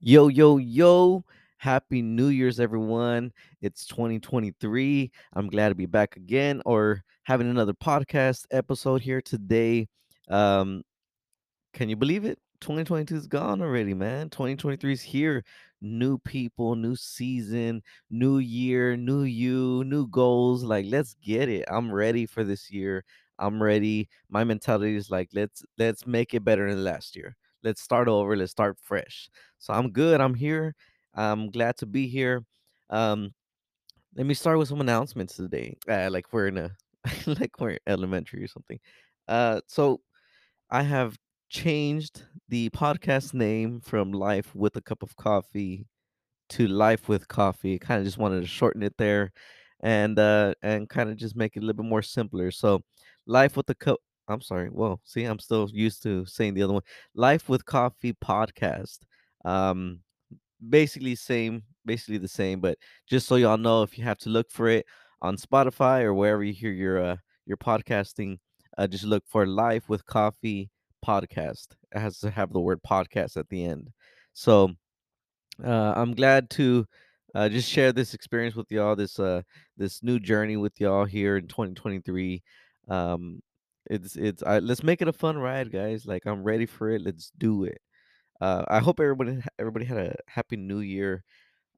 Yo, yo, yo. Happy New Year's, everyone. It's 2023. I'm glad to be back again or having another podcast episode here today. Um, can you believe it? 2022 is gone already, man. 2023 is here. New people, new season, new year, new you, new goals. Like, let's get it. I'm ready for this year. I'm ready. My mentality is like, let's let's make it better than last year. Let's start over. Let's start fresh. So I'm good. I'm here. I'm glad to be here. Um, let me start with some announcements today. Uh, like we're in a like we're elementary or something. Uh, so I have changed the podcast name from Life with a Cup of Coffee to Life with Coffee. Kind of just wanted to shorten it there and uh and kind of just make it a little bit more simpler. So Life with a Cup I'm sorry. Well, see, I'm still used to saying the other one. Life with Coffee podcast. Um basically same, basically the same, but just so y'all know, if you have to look for it on Spotify or wherever you hear your uh, your podcasting, uh, just look for Life with Coffee podcast. It has to have the word podcast at the end. So uh, I'm glad to uh, just share this experience with y'all, this uh this new journey with y'all here in 2023. Um, it's it's I, let's make it a fun ride, guys. Like I'm ready for it. Let's do it. Uh, I hope everybody everybody had a happy new year.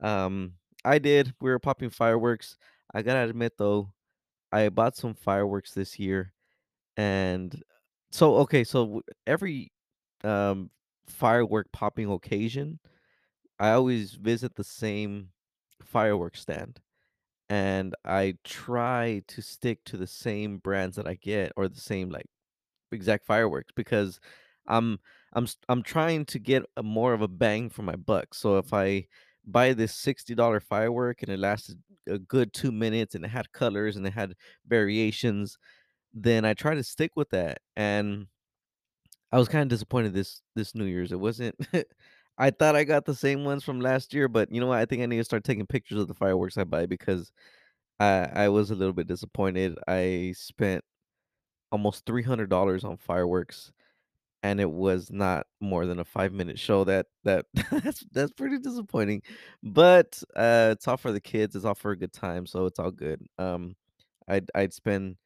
Um, I did. We were popping fireworks. I gotta admit though, I bought some fireworks this year, and so okay, so every um firework popping occasion, I always visit the same fireworks stand, and I try to stick to the same brands that I get or the same like exact fireworks because I'm I'm I'm trying to get a more of a bang for my buck. So if I buy this sixty dollar firework and it lasted a good two minutes and it had colors and it had variations, then I try to stick with that. And I was kind of disappointed this this New Year's. It wasn't. I thought I got the same ones from last year, but you know what? I think I need to start taking pictures of the fireworks I buy because I I was a little bit disappointed. I spent almost three hundred dollars on fireworks and it was not more than a 5-minute show that that that's that's pretty disappointing, but, uh, it's all for the kids, it's all for a good time, so it's all good. Um, I'd I'd spend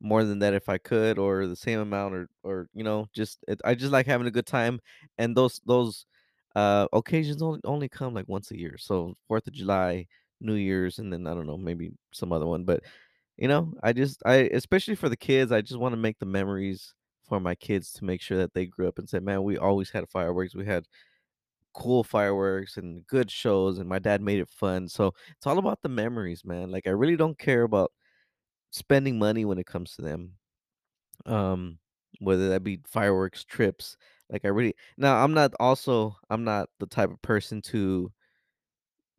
more than that if I could or the same amount or or, you know, just it I just like having a good time, and those those, uh, occasions only only come, like, once a year, so 4th of July, New Year's, and then I don't know, maybe some other one, but you know, I just I especially for the kids, I just wanna make the memories for my kids to make sure that they grew up and said, "Man, we always had fireworks. We had cool fireworks and good shows, and my dad made it fun." So, it's all about the memories, man. Like, I really don't care about spending money when it comes to them. Um, whether that be fireworks, trips, like, I really now, I'm not also I'm not the type of person to,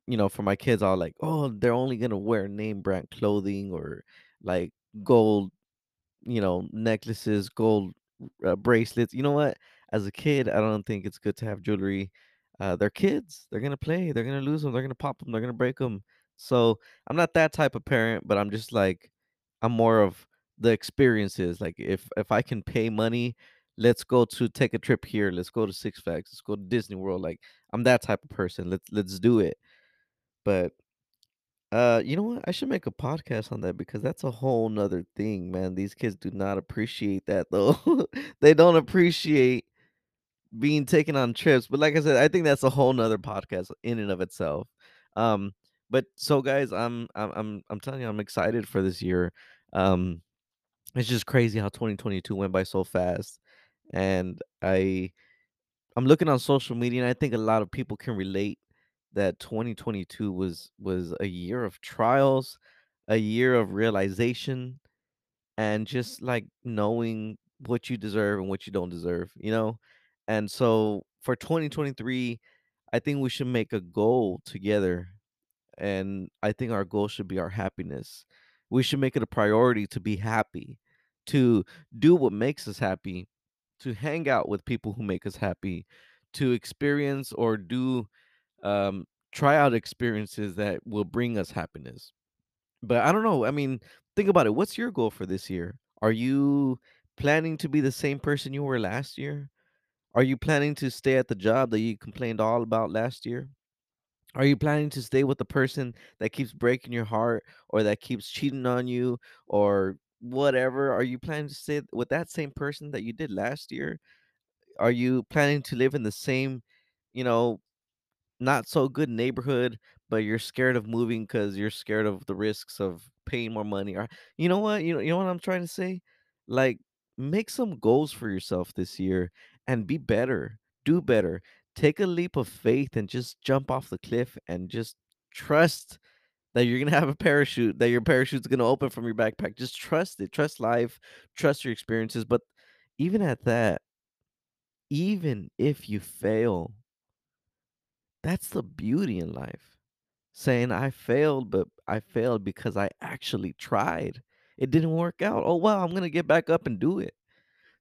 you know, for my kids, I'll like, "Oh, they're only gonna wear name brand clothing or, like, gold you know, necklaces, gold uh, bracelets. You know what? As a kid, I don't think it's good to have jewelry. Uh, they're kids. They're gonna play. They're gonna lose them. They're gonna pop them. They're gonna break them. So I'm not that type of parent, but I'm just like, I'm more of the experiences. Like if if I can pay money, let's go to take a trip here. Let's go to Six Flags. Let's go to Disney World. Like I'm that type of person. Let's let's do it. But uh, you know what? I should make a podcast on that because that's a whole nother thing, man. These kids do not appreciate that though. they don't appreciate being taken on trips. But like I said, I think that's a whole nother podcast in and of itself. Um, but so guys, I'm I'm I'm I'm telling you, I'm excited for this year. Um, it's just crazy how 2022 went by so fast. And I I'm looking on social media and I think a lot of people can relate that 2022 was was a year of trials, a year of realization, and just like knowing what you deserve and what you don't deserve, you know? And so for 2023, I think we should make a goal together and I think our goal should be our happiness. We should make it a priority to be happy, to do what makes us happy, to hang out with people who make us happy, to experience or do um try out experiences that will bring us happiness. But I don't know. I mean, think about it. What's your goal for this year? Are you planning to be the same person you were last year? Are you planning to stay at the job that you complained all about last year? Are you planning to stay with the person that keeps breaking your heart or that keeps cheating on you or whatever? Are you planning to stay with that same person that you did last year? Are you planning to live in the same, you know, not so good neighborhood, but you're scared of moving because you're scared of the risks of paying more money? Or you know what? You know, you know what I'm trying to say? Like, make some goals for yourself this year and be better. Do better. Take a leap of faith and just jump off the cliff and just trust that you're gonna have a parachute, that your parachute's gonna open from your backpack. Just trust it. Trust life, trust your experiences. But even at that, even if you fail, that's the beauty in life. Saying, "I failed, but I failed because I actually tried. It didn't work out. Oh, well, I'm gonna get back up and do it."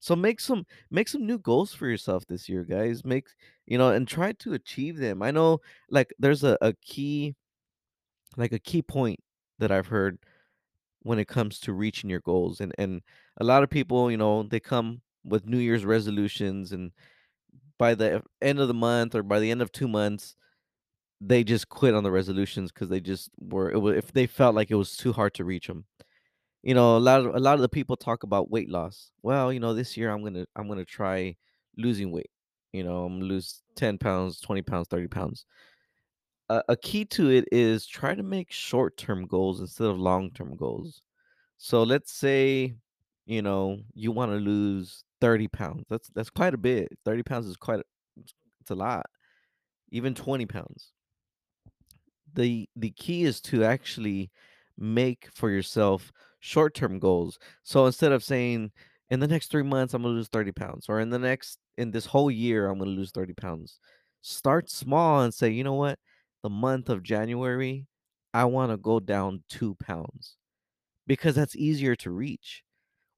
So make some make some new goals for yourself this year, guys. Make you know, and try to achieve them. I know like there's a, a key like a key point that I've heard when it comes to reaching your goals. And and a lot of people, you know, they come with New Year's resolutions and by the end of the month or by the end of 2 months, they just quit on the resolutions because they just were it wa if they felt like it was too hard to reach them. You know, a lot of a lot of the people talk about weight loss. Well, you know, this year I'm gonna I'm gonna try losing weight. You know, I'm lose 10 pounds, 20 pounds, 30 pounds. A, key to it is try to make short term goals instead of long term goals. So let's say, you know, you want to lose 30 pounds. That's that's quite a bit. 30 pounds is quite a, it's it's a lot. Even 20 pounds the the key is to actually make for yourself short-term goals. So instead of saying in the next 3 months I'm going to lose 30 pounds or in the next in this whole year I'm going to lose 30 pounds. Start small and say, "You know what? The month of January I want to go down 2 pounds." Because that's easier to reach.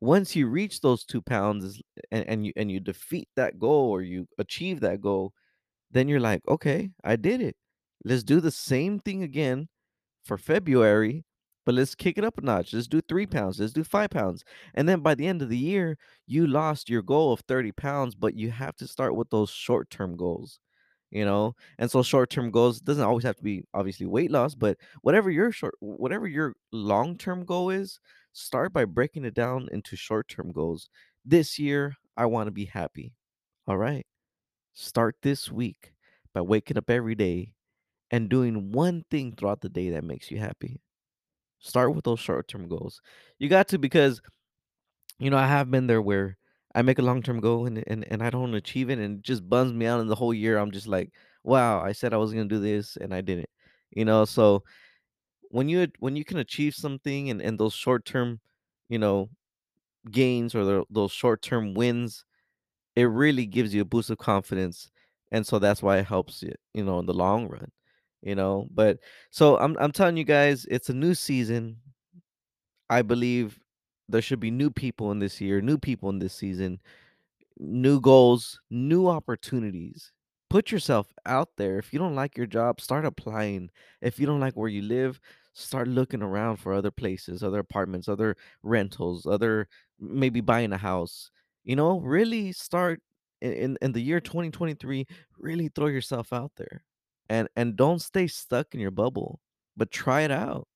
Once you reach those 2 pounds and, and you and you defeat that goal or you achieve that goal, then you're like, "Okay, I did it. Let's do the same thing again for February, but let's kick it up a notch. Let's do 3 pounds. Let's do 5 pounds." And then by the end of the year, you lost your goal of 30 pounds, but you have to start with those short-term goals, you know? And so short-term goals doesn't always have to be obviously weight loss, but whatever your short whatever your long-term goal is, start by breaking it down into short-term goals. This year, I want to be happy. All right. Start this week by waking up every day and doing one thing throughout the day that makes you happy. Start with those short term goals. You got to because, you know, I have been there where I make a long term goal and, and, and I don't achieve it and it just bums me out. And the whole year I'm just like, wow, I said I was to do this and I didn't. You know, so when you when you can achieve something and, and those short term, you know, gains or the, those short term wins it really gives you a boost of confidence, and so that's why it helps you, you know, in the long run, you know. But so I'm I'm telling you guys, it's a new season. I believe there should be new people in this year, new people in this season, new goals, new opportunities. Put yourself out there. If you don't like your job, start applying. If you don't like where you live, start looking around for other places, other apartments, other rentals, other maybe buying a house. You know, really start in in, the year 2023, really throw yourself out there. And and don't stay stuck in your bubble, but try it out.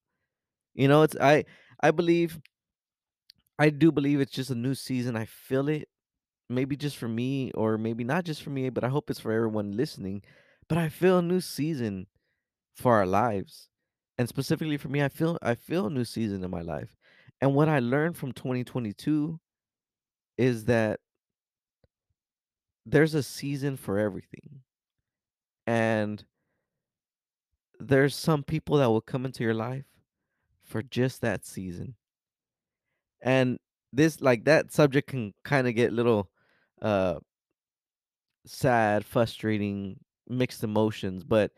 You know, it's I I believe I do believe it's just a new season. I feel it maybe just for me or maybe not just for me, but I hope it's for everyone listening. But I feel a new season for our lives. And specifically for me, I feel I feel a new season in my life. And what I learned from 2022 is that there's a season for everything. And there's some people that will come into your life for just that season. And this like that subject can kind of get little uh sad, frustrating, mixed emotions, but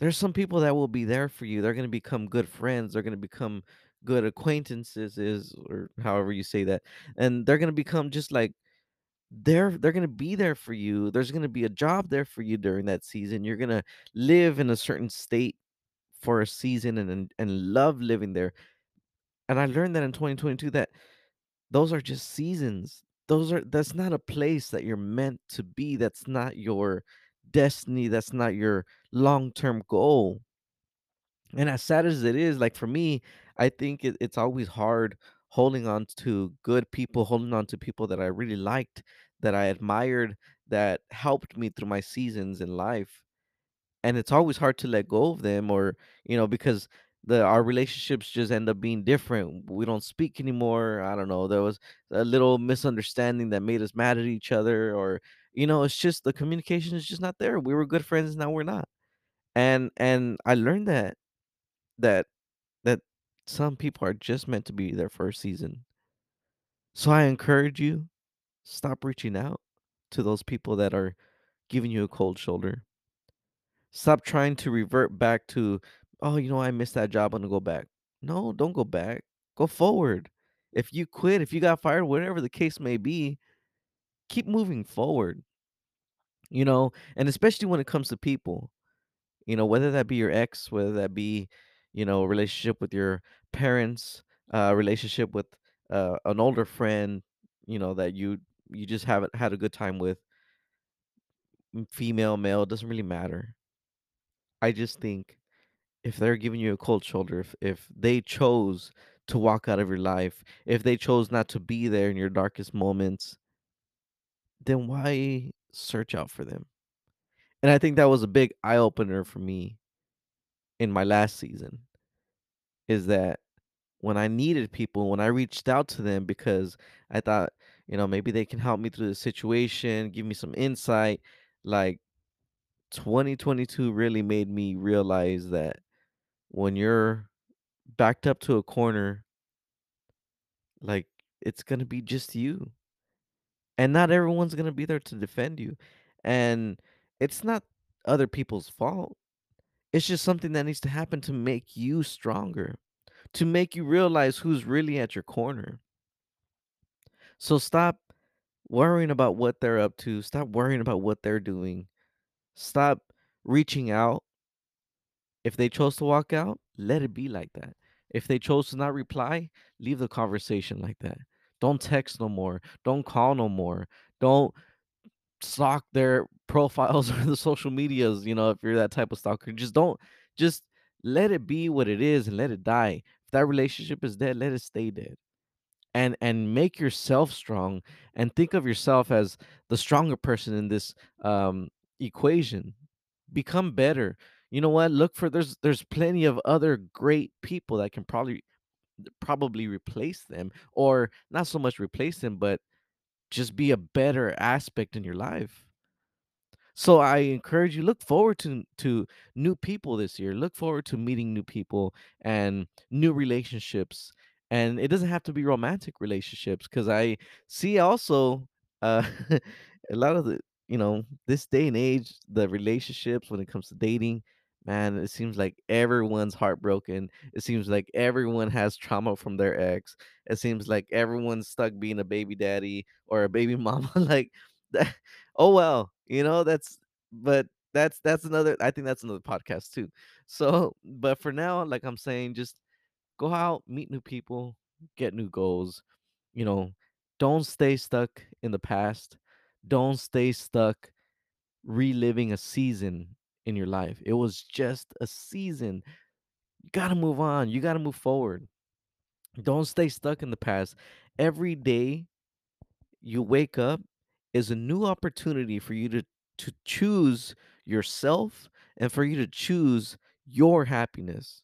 there's some people that will be there for you. They're going to become good friends. They're going to become good acquaintances is or however you say that. And they're going to become just like they're they're going to be there for you. There's going to be a job there for you during that season. You're going to live in a certain state for a season and, and love living there. And I learned that in 2022 that those are just seasons. those are that's not a place that you're meant to be. That's not your destiny. That's not your long-term goal. And as sad as it is, like for me, I think it, it's always hard holding on to good people, holding on to people that I really liked, that I admired, that helped me through my seasons in life. And it's always hard to let go of them or, you know, because the our relationships just end up being different. We don't speak anymore. I don't know. There was a little misunderstanding that made us mad at each other or you know, it's just the communication is just not there. We were good friends, now we're not. And and I learned that that that some people are just meant to be there for a season. So I encourage you, stop reaching out to those people that are giving you a cold shoulder. Stop trying to revert back to, oh, you know, I missed that job. I'm gonna go back. No, don't go back. Go forward. If you quit, if you got fired, whatever the case may be, keep moving forward. You know, and especially when it comes to people. You know, whether that be your ex, whether that be, you know, a relationship with your parents, a relationship with uh, an older friend, you know, that you you just haven't had a good time with, female, male, doesn't really matter. I just think if they're giving you a cold shoulder, if if they chose to walk out of your life, if they chose not to be there in your darkest moments, then why search out for them? And I think that was a big eye opener for me in my last season is that when I needed people, when I reached out to them because I thought, you know, maybe they can help me through the situation, give me some insight. Like 2022 really made me realize that when you're backed up to a corner, like it's to be just you. And not everyone's to be there to defend you. And it's not other people's fault. It's just something that needs to happen to make you stronger, to make you realize who's really at your corner. So stop worrying about what they're up to. Stop worrying about what they're doing. Stop reaching out. If they chose to walk out, let it be like that. If they chose to not reply, leave the conversation like that. Don't text no more. Don't call no more. Don't stalk their profiles or the social medias, you know, if you're that type of stalker. Just don't just let it be what it is and let it die. If that relationship is dead, let it stay dead and and make yourself strong and think of yourself as the stronger person in this um equation become better you know what look for there's there's plenty of other great people that can probably probably replace them or not so much replace them but just be a better aspect in your life so I encourage you look forward to to new people this year. Look forward to meeting new people and new relationships. And it doesn't have to be romantic relationships because I see also uh a lot of the you know this day and age the relationships when it comes to dating man it seems like everyone's heartbroken it seems like everyone has trauma from their ex it seems like everyone's stuck being a baby daddy or a baby mama like that oh well you know that's but that's that's another i think that's another podcast too. So but for now like i'm saying just go out meet new people get new goals you know don't stay stuck in the past don't stay stuck reliving a season in your life. It was just a season. You gotta move on. You gotta move forward. Don't stay stuck in the past. Every day you wake up is a new opportunity for you to to choose yourself and for you to choose your happiness.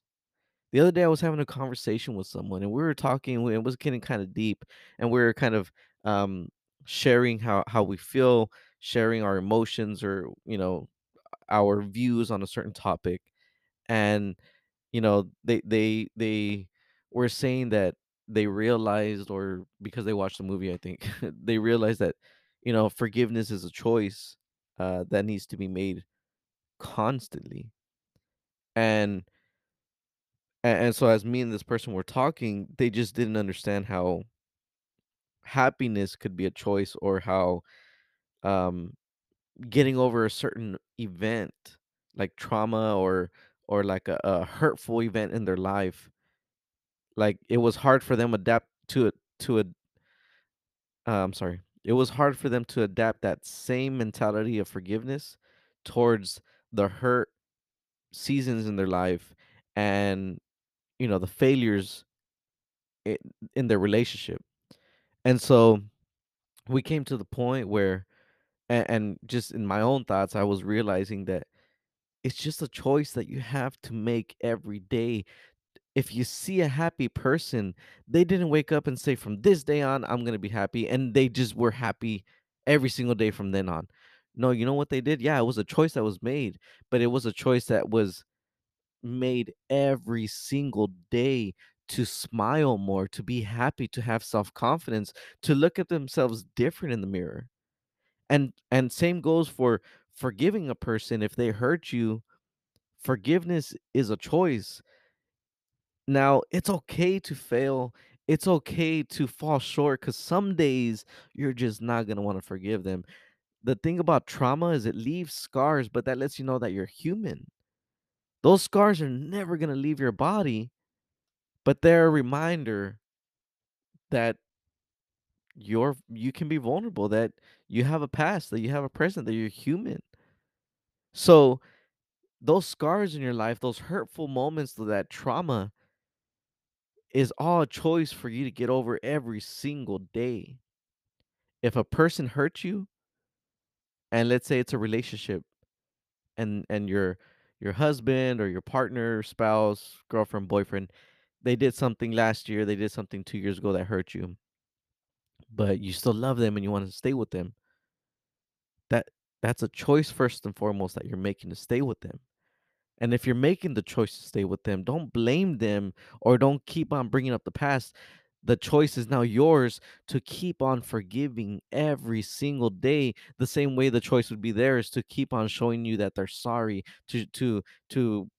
The other day I was having a conversation with someone and we were talking and it was getting kind of deep and we were kind of um sharing how how we feel, sharing our emotions or you know our views on a certain topic and you know they they they were saying that they realized or because they watched the movie i think they realized that you know forgiveness is a choice uh that needs to be made constantly. And and, so as me and this person were talking they just didn't understand how happiness could be a choice or how um getting over a certain event like trauma or or like a, a hurtful event in their life Like, it was hard for them adapt to it to a uh, I'm sorry. It was hard for them to adapt that same mentality of forgiveness towards the hurt seasons in their life and, you know, the failures i in their relationship. And so we came to the point where and, and just in my own thoughts, I was realizing that it's just a choice that you have to make every day. If you see a happy person, they didn't wake up and say, from this day on, I'm going to be happy. And they just were happy every single day from then on. No, you know what they did? Yeah, it was a choice that was made, but it was a choice that was made every single day to smile more, to be happy, to have self confidence, to look at themselves different in the mirror and and same goes for forgiving a person if they hurt you forgiveness is a choice. Now it's okay to fail it's okay to fall short because some days you're just not going to want to forgive them. The thing about trauma is it leaves scars but that lets you know that you're human. Those scars are never going to leave your body but they're a reminder that you're you can be vulnerable that you have a past that you have a present that you're human so those scars in your life, those hurtful moments, that trauma is all a choice for you to get over every single day. If a person hurts you, and let's say it's a relationship, and and your your husband or your partner, spouse, girlfriend, boyfriend, they did something last year, they did something two years ago that hurt you, but you still love them and you want to stay with them. That that's a choice first and foremost that you're making to stay with them And if you're making the choice to stay with them, don't blame them or don't keep on bringing up the past. The choice is now yours to keep on forgiving every single day, the same way the choice would be theirs to keep on showing you that they're sorry, to to to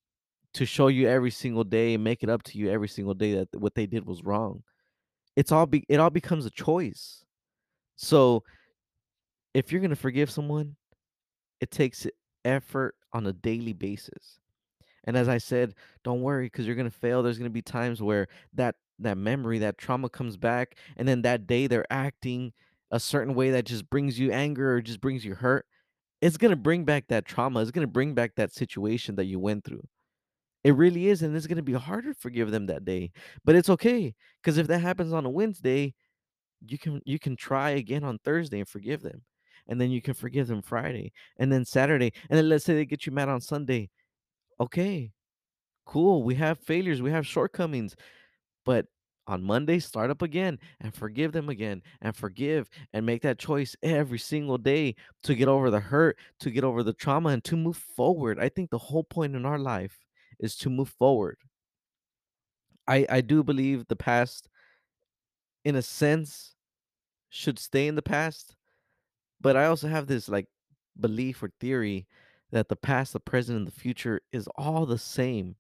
to show you every single day, and make it up to you every single day that what they did was wrong. It's all be it all becomes a choice. So if you're gonna forgive someone, it takes effort on a daily basis And as I said, don't worry because you're gonna fail. There's gonna be times where that that memory, that trauma comes back, and then that day they're acting a certain way that just brings you anger or just brings you hurt. It's gonna bring back that trauma. It's gonna bring back that situation that you went through. It really is, and it's gonna be harder to forgive them that day. But it's okay because if that happens on a Wednesday, you can you can try again on Thursday and forgive them. And then you can forgive them Friday and then Saturday. And then let's say they get you mad on Sunday. Okay, Cool. We have failures, we have shortcomings, but on Monday, start up again and forgive them again and forgive and make that choice every single day to get over the hurt, to get over the trauma, and to move forward. I think the whole point in our life is to move forward. I, I do believe the past, in a sense, should stay in the past, but I also have this like belief or theory that the past, the present, and the future is all the same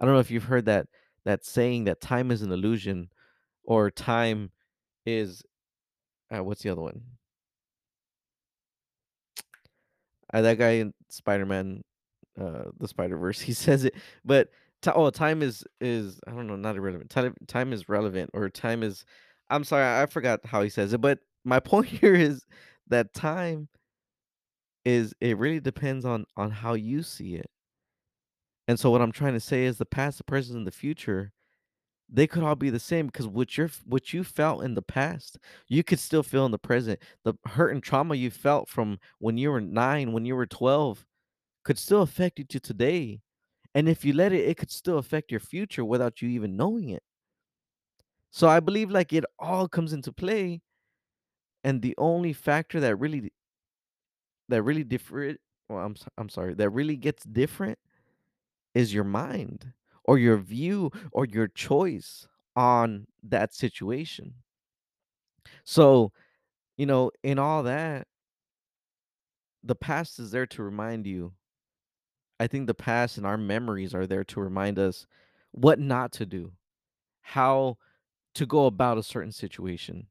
I don't know if you've heard that that saying that time is an illusion or time is uh, what's the other one? Uh, that guy in Spider-Man, uh, the Spider-Verse, he says it, but ti oh, time is is I don't know, not irrelevant. Time time is relevant or time is I'm sorry, I forgot how he says it, but my point here is that time is it really depends on on how you see it. And so what I'm trying to say is the past, the present, and the future They could all be the same because what you're what you felt in the past, you could still feel in the present. The hurt and trauma you felt from when you were 9, when you were 12 could still affect you to today. And if you let it, it could still affect your future without you even knowing it. So I believe like it all comes into play, and the only factor that really that really different well, I'm I'm sorry, that really gets different is your mind or your view or your choice on that situation. So, you know, in all that, the past is there to remind you. I think the past and our memories are there to remind us what not to do, how to go about a certain situation.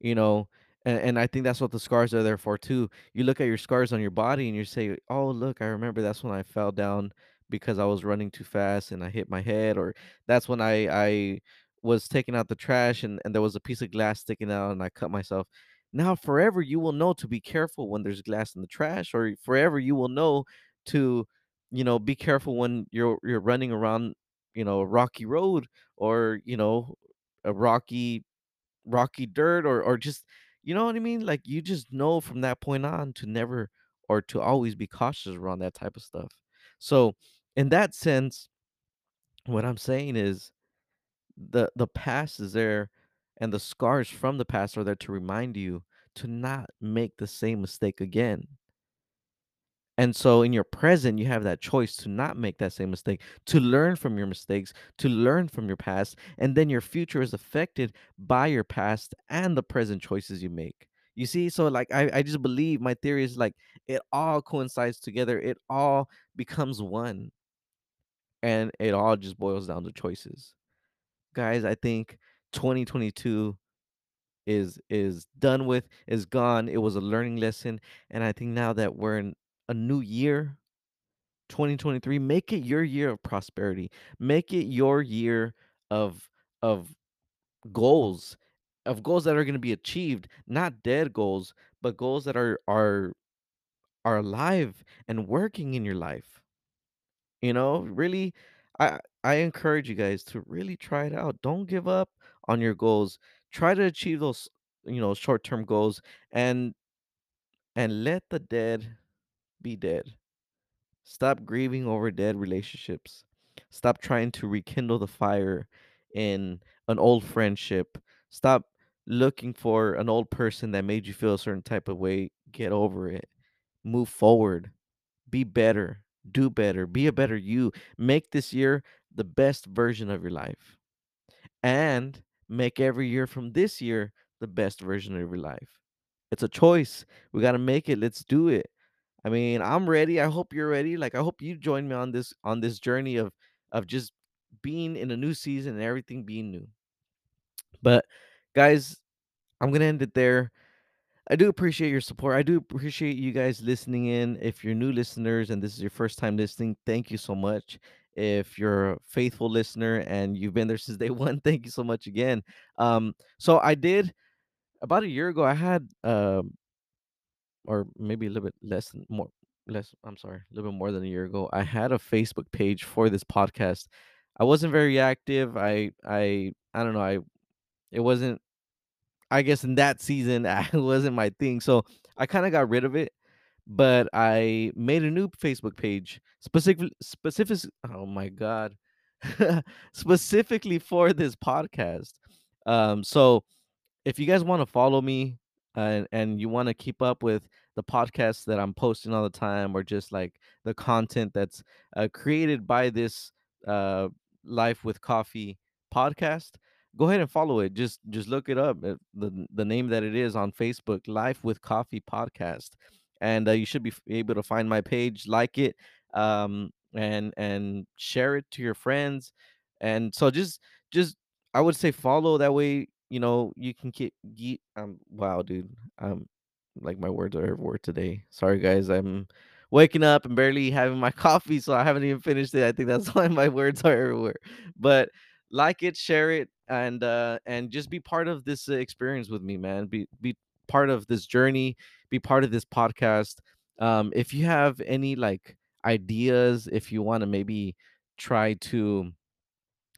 You know, and and I think that's what the scars are there for too. You look at your scars on your body and you say, "Oh, look, I remember that's when I fell down because I was running too fast and I hit my head," or that's when I I was taking out the trash and and there was a piece of glass sticking out and I cut myself. now forever you will know to be careful when there's glass in the trash or forever you will know to you know be careful when you're you're running around you know a rocky road or you know a rocky rocky dirt or or just you know what I mean? Like you just know from that point on to never or to always be cautious around that type of stuff. So in that sense, what I'm saying is the the past is there and the scars from the past are there to remind you to not make the same mistake again. And so in your present, you have that choice to not make that same mistake, to learn from your mistakes, to learn from your past, and then your future is affected by your past and the present choices you make. You see, so like I, I just believe my theory is like it all coincides together, it all becomes one, and it all just boils down to choices. Guys, I think 2022 is is done with, is gone. It was a learning lesson. And I think now that we're in a new year, 2023 make it your year of prosperity. Make it your year of of goals of goals that are going to be achieved not dead goals but goals that are are are alive and working in your life. You know really i i encourage you guys to really try it out. Don't give up on your goals. Try to achieve those you know short-term goals and and let the dead be dead Stop grieving over dead relationships. Stop trying to rekindle the fire in an old friendship. Stop looking for an old person that made you feel a certain type of way. Get over it. Move forward. Be better. Do better. Be a better you. Make this year the best version of your life. And make every year from this year the best version of your life. It's a choice. We got to make it. Let's do it. I mean, I'm ready. I hope you're ready. Like I hope you join me on this on this journey of of just being in a new season and everything being new. But guys, I'm going to end it there. I do appreciate your support. I do appreciate you guys listening in. If you're new listeners and this is your first time listening, thank you so much. If you're a faithful listener and you've been there since day one, thank you so much again. Um, so I did about a year ago. I had um or maybe a little bit less than more less i'm sorry a little bit more than a year ago i had a facebook page for this podcast. I wasn't very active i i i don't know i it wasn't i guess in that season it wasn't my thing so i kind of got rid of it but i made a new facebook page specific specific oh my god specifically for this podcast. Um so if you guys want to follow me and and you want to keep up with the podcasts that I'm posting all the time or just like the content that's uh, created by this uh, Life with Coffee podcast, go ahead and follow it. Just just look it up. uh, the The name that it is on Facebook, Life with Coffee podcast, and uh, you should be able to find my page, like it, um, and and share it to your friends. And so just just I would say follow that way you know, you can get ge um, wow, dude, um, like my words are everywhere today. Sorry, guys. I'm waking up and barely having my coffee, so I haven't even finished it. I think that's why my words are everywhere. But like it, share it, and uh, and just be part of this uh, experience with me, man. Be be part of this journey. Be part of this podcast. Um, if you have any like ideas, if you want to maybe try to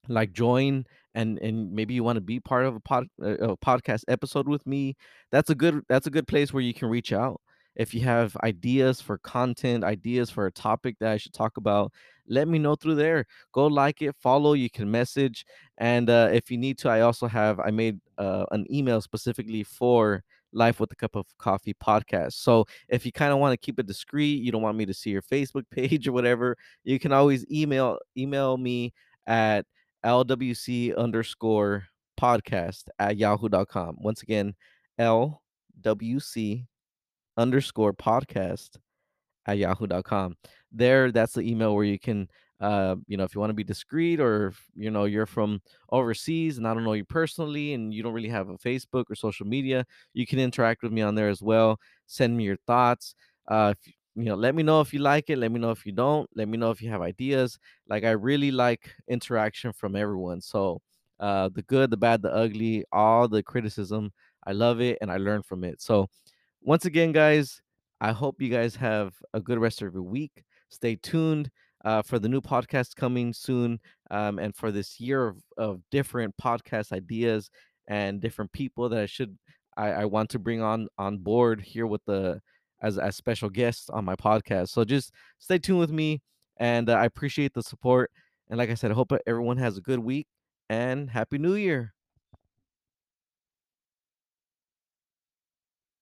like join and and maybe you want to be part of a pod a a podcast episode with me that's a good that's a good place where you can reach out. If you have ideas for content ideas for a topic that i should talk about let me know through there. Go like it follow you can message and uh, if you need to i also have i made uh, an email specifically for life with a cup of coffee podcast. So if you kind of want to keep it discreet you don't want me to see your facebook page or whatever you can always email email me at LWC underscore podcast at yahoo.com. Once again, LWC underscore podcast at yahoo.com. There, that's the email where you can, uh, you know, if you want to be discreet or, if, you know, you're from overseas and I don't know you personally and you don't really have a Facebook or social media, you can interact with me on there as well. Send me your thoughts. Uh, if, you know, let me know if you like it. Let me know if you don't. Let me know if you have ideas. Like, I really like interaction from everyone. So, uh, the good, the bad, the ugly, all the criticism, I love it and I learn from it. So, once again, guys, I hope you guys have a good rest of your week. Stay tuned uh, for the new podcast coming soon um, and for this year of, of different podcast ideas and different people that I should I, I want to bring on on board here with the as as special guests on my podcast. So just stay tuned with me, and uh, I appreciate the support. And like I said, I hope everyone has a good week and happy New Year.